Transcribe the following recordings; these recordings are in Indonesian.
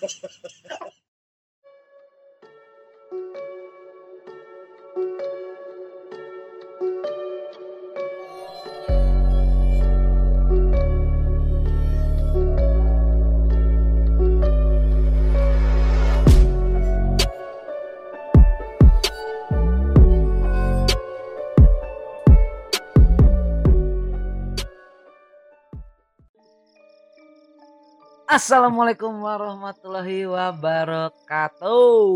Ha ha ha. Assalamualaikum warahmatullahi wabarakatuh.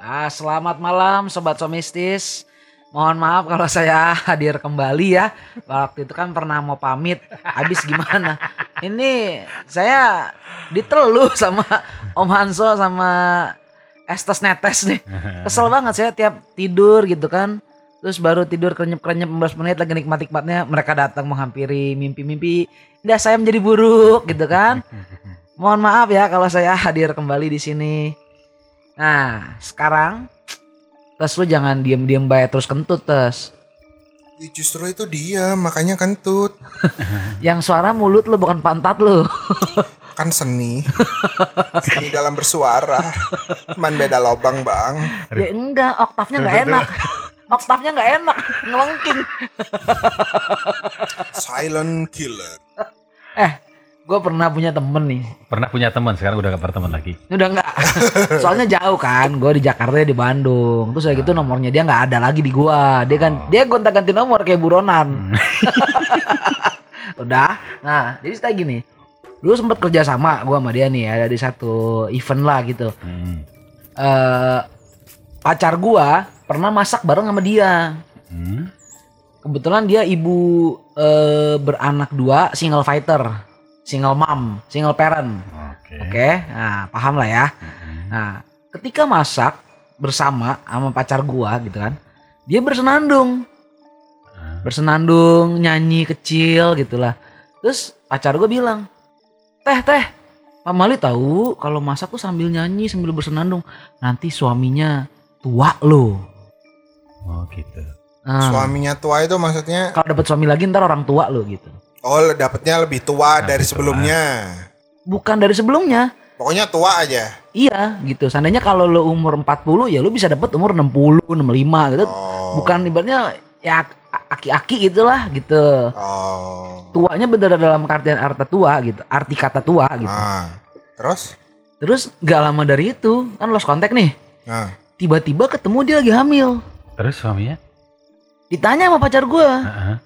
Ah, selamat malam sobat somistis. Mohon maaf kalau saya hadir kembali ya. Waktu itu kan pernah mau pamit. Habis gimana? Ini saya ditelu sama Om Hanso sama Estes Netes nih. Kesel banget saya tiap tidur gitu kan. Terus baru tidur kerenyep-kerenyep 15 menit lagi nikmat-nikmatnya mereka datang menghampiri mimpi-mimpi. Udah saya menjadi buruk gitu kan. Mohon maaf ya kalau saya hadir kembali di sini. Nah, sekarang Tes lu jangan diem-diem baik terus kentut Tes. Ya, justru itu dia, makanya kentut. Yang suara mulut lu bukan pantat lu. Kan seni. seni dalam bersuara. Cuman beda lobang, Bang. ya enggak, oktavnya nggak enak. Oktavnya nggak enak, ngelengking. Silent killer. Eh, gue pernah punya temen nih. Pernah punya teman, sekarang udah gak berteman lagi. Udah enggak. Soalnya jauh kan. Gue di Jakarta dia di Bandung. Terus udah gitu nomornya dia nggak ada lagi di gua. Dia kan dia gonta-ganti nomor kayak buronan. udah. Nah, jadi saya gini. Dulu sempet kerja sama gua sama dia nih ada di satu event lah gitu. Hmm. Eh pacar gua pernah masak bareng sama dia. Hmm. Kebetulan dia ibu eh, beranak dua, single fighter, single mom, single parent. Oke. Oke, nah paham lah ya. Hmm. Nah, ketika masak bersama sama pacar gua gitu kan, dia bersenandung, Ah. bersenandung, nyanyi kecil gitulah. Terus pacar gua bilang, teh teh, Pak Mali tahu kalau masak tuh sambil nyanyi sambil bersenandung, nanti suaminya tua loh. Oh gitu. Nah, Suaminya tua itu maksudnya kalau dapat suami lagi ntar orang tua lo gitu. oh dapatnya lebih tua Lebih dari tua. sebelumnya. Bukan dari sebelumnya. Pokoknya tua aja. Iya gitu. Seandainya kalau lo umur 40 ya lo bisa dapat umur 60, 65 gitu. Oh. Bukan ibaratnya ya aki-aki gitulah gitu. Oh. Tuanya bener dalam artian arti tua gitu. Arti kata tua gitu. Ah. Terus? Terus gak lama dari itu kan lost contact nih. Nah. Tiba-tiba ketemu dia lagi hamil. Terus suaminya? Ditanya sama pacar gue. Heeh.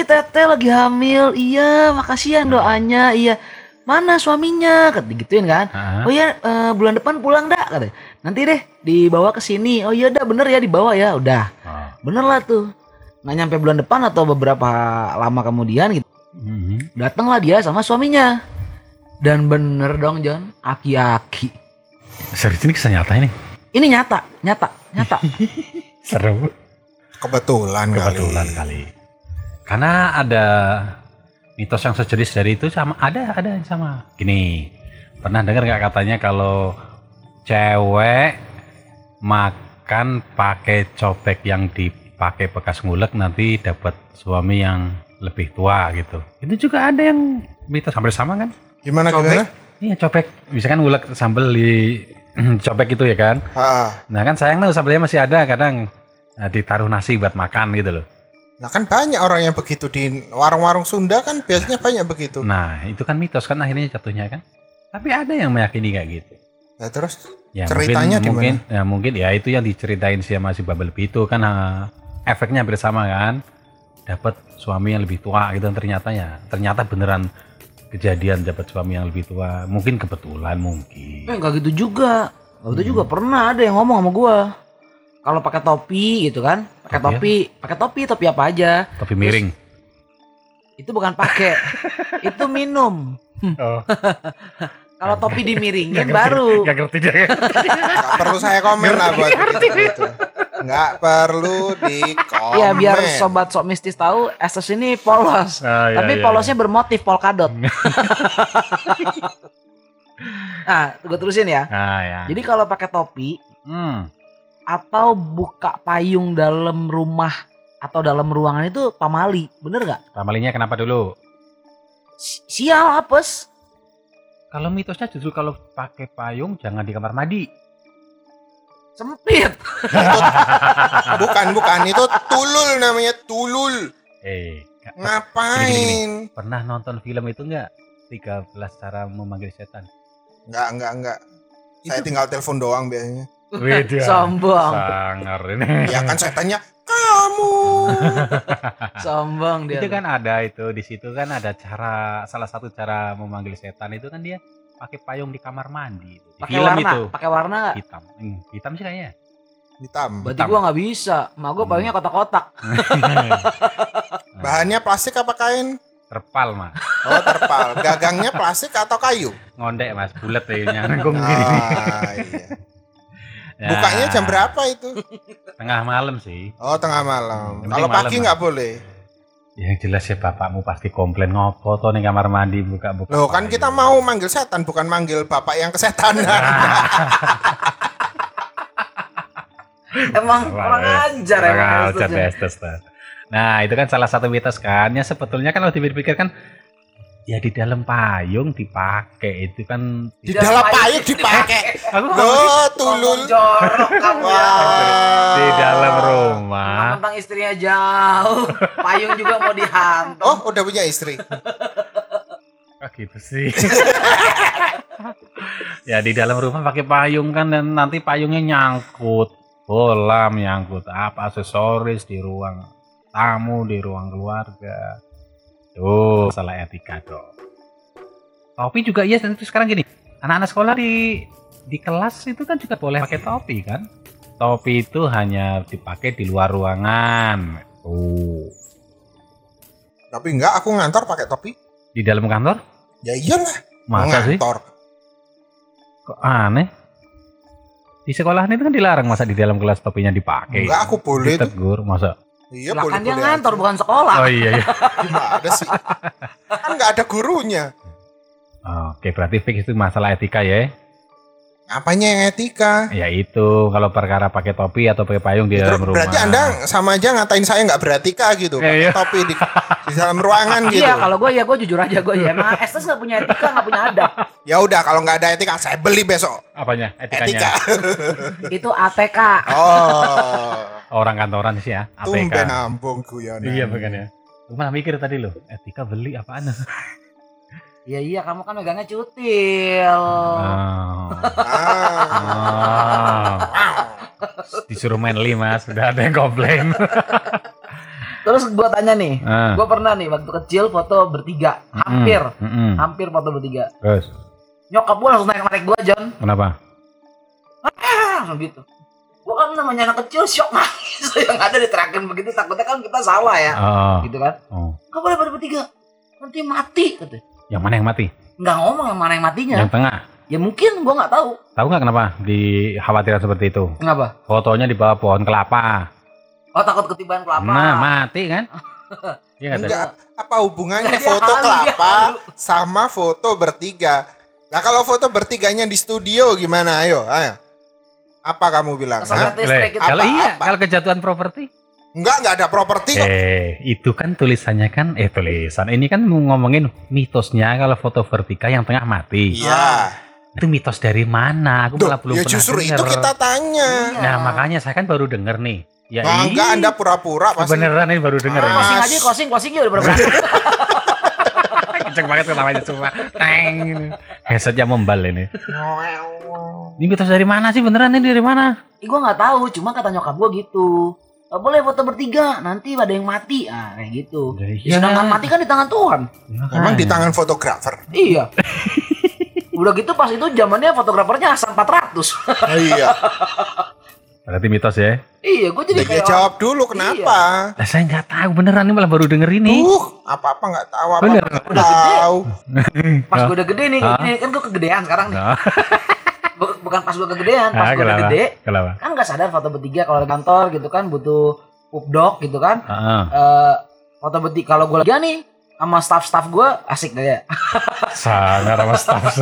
Ih teteh lagi hamil. Iya makasih ya doanya. Iya. Mana suaminya? Kata gituin kan. Heeh. Oh iya eh, bulan depan pulang dak katanya. Nanti deh dibawa ke sini. Oh iya dah bener ya dibawa ya. Udah. Oh. Bener lah tuh. Nggak nyampe bulan depan atau beberapa lama kemudian gitu. Mhm. Datanglah dia sama suaminya. Dan bener dong John. Aki-aki. Serius ini kisah nyata ini? Ini nyata. Nyata. Nyata. Seru. Kebetulan, Kebetulan kali. kali. Karena ada mitos yang sejenis dari itu sama ada ada yang sama. Gini, pernah dengar nggak katanya kalau cewek makan pakai cobek yang dipakai bekas ngulek nanti dapat suami yang lebih tua gitu. Itu juga ada yang mitos hampir sama kan? Gimana Cobek? gimana? Iya cobek, bisa kan ngulek sambel di cobek itu ya kan? Ah. Nah kan sayang tuh sambelnya masih ada kadang nah, ditaruh nasi buat makan gitu loh. Nah kan banyak orang yang begitu di warung-warung Sunda kan biasanya banyak begitu. Nah, itu kan mitos kan akhirnya jatuhnya kan. Tapi ada yang meyakini kayak gitu. Nah terus Ya, Ceritanya mungkin, mungkin ya mungkin ya itu yang diceritain si sama si Babel itu kan ah, efeknya bersama kan. Dapat suami yang lebih tua gitu ternyata ya. Ternyata beneran kejadian dapat suami yang lebih tua. Mungkin kebetulan mungkin. Eh nggak gitu juga. Nggak gitu juga pernah ada yang ngomong sama gua. Kalau pakai topi gitu kan, pakai Topi topi, pakai topi topi apa aja. Tapi miring. Itu bukan pakai, itu minum. Oh, Kalau topi dimiringin baru. Gak ngerti dia. nggak perlu saya komen lah buat begitu. Nggak perlu di komen. Iya biar sobat sok mistis tahu Estes ini polos. Ah, iya, Tapi iya, polosnya bermotif polkadot. nah, gue terusin ya. Ah ya. Jadi kalau pakai topi Hmm. atau buka payung dalam rumah atau dalam ruangan itu pamali, bener gak? Ramalinya kenapa dulu? Si- Sial apes. Kalau mitosnya justru kalau pakai payung jangan di kamar mandi. Sempit. Bukan, bukan. Itu tulul namanya, tulul. Eh, Kak, Ngapain? pernah nonton film itu enggak? 13 cara memanggil setan. Enggak, enggak, enggak. Saya tinggal telepon doang biasanya. Beda. Sombong. Sangar ini. Ya kan setannya kamu. Sombong dia. itu kan ada itu di situ kan ada cara salah satu cara memanggil setan itu kan dia pakai payung di kamar mandi. Di pakai film warna, itu pakai warna nggak? hitam Hmm, hitam sih kayaknya Hitam. Berarti Hitam. gua nggak bisa. Mak gua Hmm. payungnya kotak-kotak. Bahannya plastik apa kain? terpal mah Oh, terpal. Gagangnya plastik atau kayu? ngondek mas bulat ya gini Ah, iya. Ya, Bukanya jam berapa itu? tengah malam sih Oh, tengah malam. Kalau pagi nggak boleh. Yang jelas ya bapakmu pasti komplain ngopo tuh nih kamar mandi buka-buka Loh, kan kita mau manggil setan, bukan manggil bapak yang kesetanan. Emang orang ajar Kurang emang. ajar. Nah itu kan salah satu mitos kan. Ya sebetulnya kan kalau dipikir-pikir kan ya di dalam payung dipakai itu kan Di dalam payung dipakai. aku ngomong Loh, tulul. Ngomong jorok kamu ya. Di dalam rumah Tentang istrinya jauh, payung juga mau dihantam. Oh, udah punya istri. Kok gitu sih ya di dalam rumah pakai payung kan dan nanti payungnya nyangkut bola nyangkut apa aksesoris di ruang tamu di ruang keluarga tuh salah etika dong topi juga iya dan itu sekarang gini anak-anak sekolah di di kelas itu kan juga boleh pakai topi kan topi itu hanya dipakai di luar ruangan tuh Tapi enggak, aku ngantor pakai topi. di dalam kantor Ya iyalah, masa sih ngantor. Kok aneh? Di sekolahan itu kan dilarang masa di dalam kelas topinya dipakai. Enggak, aku boleh. Ditegur masa. Iya, lah boleh. kan dia boleh ngantor aja. bukan sekolah. Oh iya iya. Gimana sih? Kan enggak ada gurunya. Oke, berarti fix itu masalah etika ya. Apanya yang etika? Ya itu kalau perkara pakai topi atau pakai payung di dalam rumah. berarti Anda sama aja ngatain saya nggak beretika gitu. Iya, iya. Topi di, di dalam ruangan gitu. Iya, kalau gue ya gue jujur aja gue ya. Emang Estes nggak punya etika, nggak punya adab. Ya udah kalau nggak ada etika saya beli besok. apanya? Etikanya. Etika. Itu ATK. Oh. Orang kantoran sih ya. ATK. Tumben ambung guyonan. Iya bukan ya. Gue malah mikir tadi loh, etika beli apaan? Iya iya, kamu kan megangnya cutil. Oh. Disuruh main lima, sudah ada yang komplain. Terus gue tanya nih, Ah. gue pernah nih waktu kecil foto bertiga, hampir, Mm-mm. hampir foto bertiga. Terus Nyokap gue langsung naik naik gue John, kenapa? ah, gitu. Gue kan namanya anak kecil shock nangis yang ada diterakin begitu takutnya kan kita salah ya, Oh. gitu kan? oh. Gak boleh pada bertiga, nanti mati katanya. Yang mana yang mati? Nggak ngomong yang mana yang matinya. Yang tengah. Ya mungkin gue nggak tahu. Tahu nggak kenapa dikhawatiran seperti itu? Kenapa? Fotonya di bawah pohon kelapa. Oh takut ketiban kelapa. Nah, mati kan? Iya? Enggak, apa hubungannya Dia foto halu, kelapa halu. sama foto bertiga? Nah kalau foto bertiganya di studio gimana? Ayo, ayo. Apa kamu bilang? Kalau iya, apa? kalau kejatuhan properti. Enggak, enggak ada properti kok. Eh, itu kan tulisannya kan, eh tulisan. Ini kan ngomongin mitosnya kalau foto vertika yang tengah mati. Iya. Itu mitos dari mana? Aku Duh, malah belum ya pernah justru denger. itu kita tanya. Nah, makanya saya kan baru denger nih. Ya Nah, enggak, iya. Anda pura-pura pasti. Beneran ini baru denger Ah. ini. Closing aja, closing, closing ya udah berapa. Kenceng banget ketawanya semua. Teng. Headsetnya membal ini. Ini mitos dari mana sih? Beneran ini dari mana? Ih, gue nggak tahu, cuma kata nyokap gue gitu. Gak boleh foto bertiga, nanti ada yang mati. Ah, kayak gitu. Ya, Ya, sedangkan mati kan di tangan Tuhan. Memang di tangan fotografer. Iya. Udah gitu pas itu zamannya fotografernya asal 400. iya. Berarti mitos ya? iya, gue jadi Ya, kayak jawab dulu kenapa? Lah saya nggak tahu beneran ini malah baru denger ini. Uh, apa-apa nggak tahu apa Bener. nggak tahu. pas gue udah gede nih, ini kan gue kegedean sekarang nih. Bu- Bukan pas gue kegedean, pas ah, gue gede, Kenapa? kan nggak sadar foto bertiga kalau di kantor gitu kan butuh pupdok gitu kan. Heeh. Eh foto bertiga kalau gue lagi nih sama staff-staff gue asik deh ya. Sangat sama staff.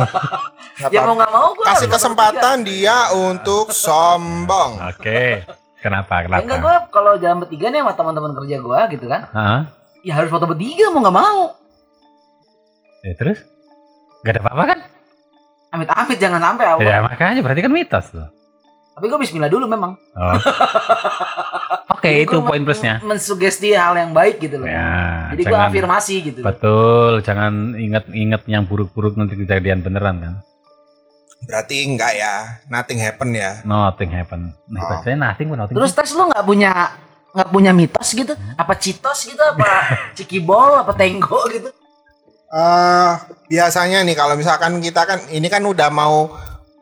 Ya mau nggak mau gue Kasih kesempatan dia untuk sombong. Oke. Kenapa? Ya, enggak Kenapa? gue kalau jalan bertiga nih sama teman-teman kerja gue gitu kan. Heeh. Ya harus foto bertiga mau nggak mau. Ya, terus? Gak ada apa-apa kan? Amit-amit jangan sampai Allah. Ya makanya berarti kan mitos tuh. Tapi gue bismillah dulu memang. Oh. Oke, Jadi itu poin plusnya. Mensugesti hal yang baik gitu loh. Ya, Jadi gue afirmasi gitu. Betul, jangan inget-inget yang buruk-buruk nanti kejadian beneran kan. Berarti enggak ya, nothing happen ya. Nothing happen. Nah, Oh. bacanya nothing nothing. Terus tes lu nggak punya nggak punya mitos gitu? Apa citos gitu? Apa cikibol? Apa tenggo gitu? Eh biasanya nih kalau misalkan kita kan ini kan udah mau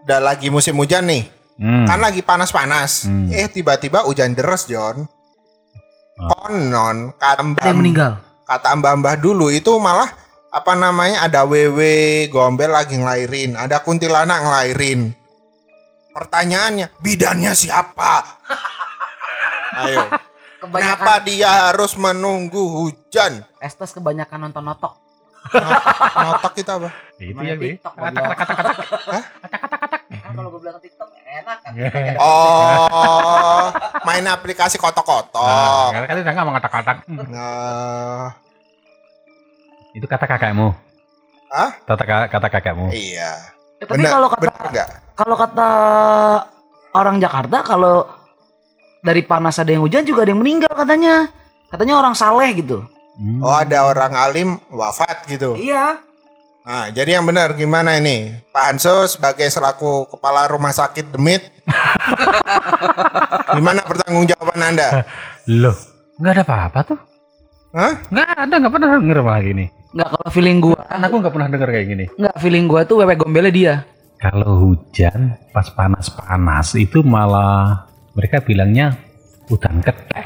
udah lagi musim hujan nih. Hmm. Kan lagi panas-panas. Hmm. Eh tiba-tiba hujan deras, John. Oh. Konon kata yang meninggal. kata mbah-mbah dulu itu malah apa namanya ada wewe gombel lagi ngelahirin, ada kuntilanak ngelahirin. Pertanyaannya, bidannya siapa? Ayo, Kebanyakan kenapa dia harus menunggu hujan? Estes kebanyakan nonton notok. Notok kita apa? itu ya, Bi. TikTok, Kata kata kata Kan kalau gue bilang TikTok enak kan. Oh, main aplikasi kotok-kotok. Nah, kali udah nggak mau kata-kata. Nah, Itu kata kakakmu. Hah? Kata kata kakakmu. iya. Ya, tapi kalau kata kalau kata orang Jakarta kalau dari panas ada yang hujan juga ada yang meninggal katanya. Katanya orang saleh gitu. Hmm. Oh, ada orang alim wafat gitu. Iya. Nah, jadi yang benar gimana ini? Pak Hanso sebagai selaku kepala rumah sakit Demit. gimana pertanggungjawaban Anda? Loh, nggak ada apa-apa tuh. Hah? Nggak ada, nggak pernah denger malah gini. Nggak kalau feeling gua, Kan aku nggak pernah denger kayak gini. nggak feeling gua tuh wewe gombelnya dia. Kalau hujan pas panas-panas itu malah mereka bilangnya hutan ketek.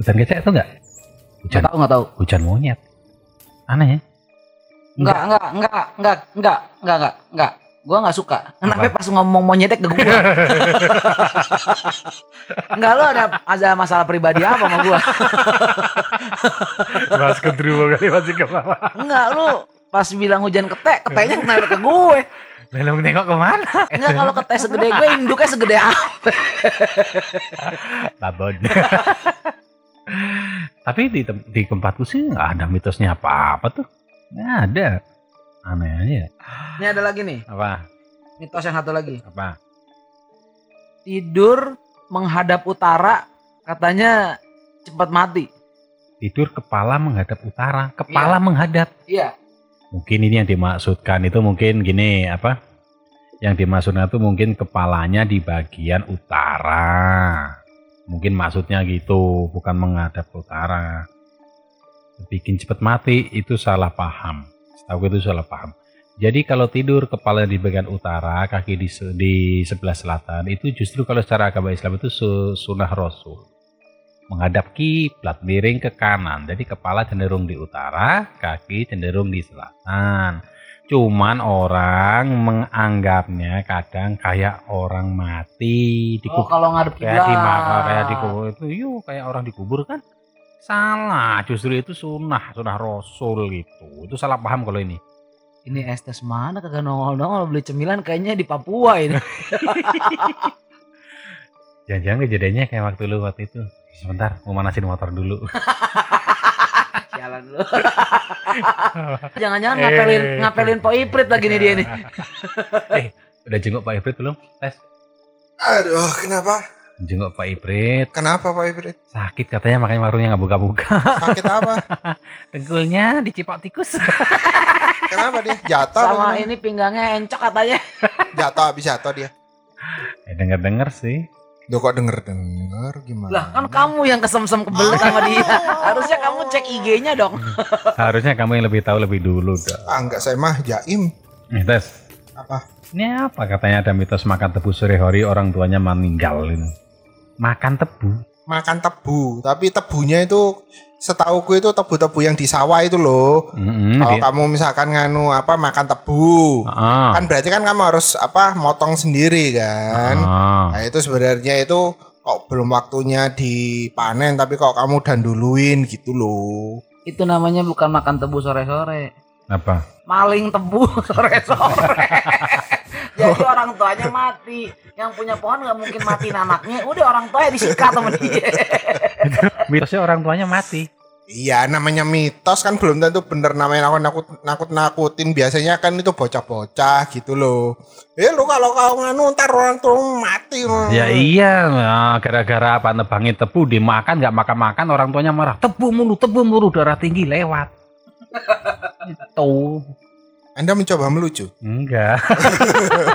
Hutan ketek itu nggak? Hujan, Nggak tahu nggak tahu. hujan monyet. Aneh ya? Nggak nggak nggak nggak nggak nggak nggak nggak. Gua nggak suka. Kenapa pas ngomong monyetnya ke gua? Enggak lo ada ada masalah pribadi apa sama gua? Mas kedru kali masih ke bawah. Enggak lu pas bilang hujan ketek, keteknya kenapa ke gue? Lalu nengok ke mana? Enggak kalau ketek segede gue, induknya segede apa? Babon. Tapi di, di tempatku sih nggak ada mitosnya apa-apa tuh. Nggak ada. Aneh aja. Ini ada lagi nih, Apa? mitos yang satu lagi. Apa? Tidur menghadap utara katanya cepat mati. Tidur kepala menghadap utara. Kepala menghadap. Iya. Mungkin ini yang dimaksudkan itu mungkin gini apa? Yang dimaksudkan itu mungkin kepalanya di bagian utara. Mungkin maksudnya gitu, bukan menghadap ke utara. Bikin cepat mati itu salah paham. Setahu itu salah paham. Jadi kalau tidur kepala di bagian utara, kaki di, di sebelah selatan, itu justru kalau secara agama Islam itu su- sunnah Rasul. Menghadap kiblat, miring ke kanan. Jadi kepala cenderung di utara, kaki cenderung di selatan. Cuman orang menganggapnya kadang kayak orang mati di Oh kalau ngadep kayak di kayak di kubur itu yuk kayak orang dikubur kan? Salah justru itu sunnah sunnah rasul gitu. Itu salah paham kalau ini. Ini estes mana? Kagak nongol-nongol beli cemilan kayaknya di Papua ini. jangan-jangan kejadiannya kayak waktu lu waktu itu. Sebentar mau manasin motor dulu Jalan lu. Jangan-jangan ngapelin Eh. ngapelin Po Iprit lagi nih dia nih. eh udah jenguk Pak Ibrit belum tes Aduh, kenapa? jenguk Pak Ibrit Kenapa Pak Ibrit? sakit katanya makanya warungnya nggak buka-buka Sakit apa? dengkulnya dicipak tikus Kenapa dia? Jatuh Sama ini pinggangnya encok katanya. Jatuh habis jatuh dia. eh, denger-denger sih Duh kok denger-denger gimana? Lah kan kamu yang kesemsem kebelet sama dia. Harusnya kamu cek IG-nya dong. harusnya kamu yang lebih tahu lebih dulu dong Ah, enggak saya mah jaim. nih tes Apa? Ini apa katanya ada mitos makan tebu sore hari orang tuanya meninggal ini. Makan tebu. Makan tebu, tapi tebunya itu setauku itu tebu-tebu yang di sawah itu loh. Mm-mm, Kalau di- kamu misalkan nganu apa makan tebu, Ah, kan berarti kan kamu harus apa motong sendiri kan. ah. Nah itu sebenarnya itu kok belum waktunya dipanen tapi kok kamu danduluin gitu loh. Itu namanya bukan makan tebu sore-sore. Apa? Maling tebu sore-sore. Jadi orang tuanya mati. Yang punya pohon nggak mungkin matiin anaknya. Udah orang tuanya disikat sama dia. Mitosnya orang tuanya mati. Iya, namanya mitos kan belum tentu bener namanya nakut nakut nakut nakutin biasanya kan itu bocah-bocah gitu loh. Eh lu kalau kau nganu ntar orang tua mati. Ya iya, nah, gara-gara apa nebangin tebu dimakan nggak makan-makan orang tuanya marah. Tebu mulu, tebu mulu darah tinggi lewat. Itu Anda mencoba melucu. enggak.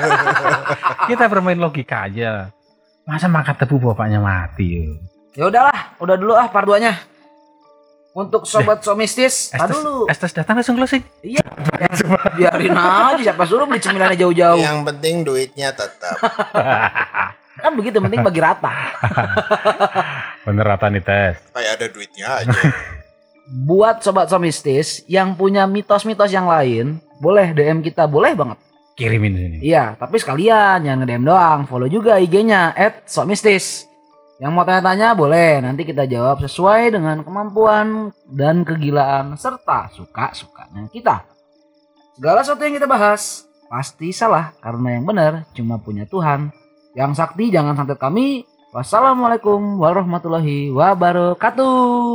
Kita bermain logika aja. Masa makan tebu bapaknya mati? Ya udahlah, udah dulu ah part 2-nya. Untuk sobat somistis, Estes, dulu. Estes datang langsung closing. Iya, biarin aja siapa suruh beli cemilannya jauh-jauh. Yang penting duitnya tetap. Kan begitu penting bagi rata. Bener rata nih tes. Kayak ada duitnya aja. Buat sobat somistis yang punya mitos-mitos yang lain, boleh DM kita, boleh banget. Kirimin sini. Iya, tapi sekalian jangan nge-DM doang, follow juga IG-nya @somistis. Yang mau tanya-tanya boleh, nanti kita jawab sesuai dengan kemampuan dan kegilaan serta suka-sukanya kita. Segala sesuatu yang kita bahas pasti salah karena yang benar cuma punya Tuhan. Yang sakti jangan santet kami. Wassalamualaikum warahmatullahi wabarakatuh.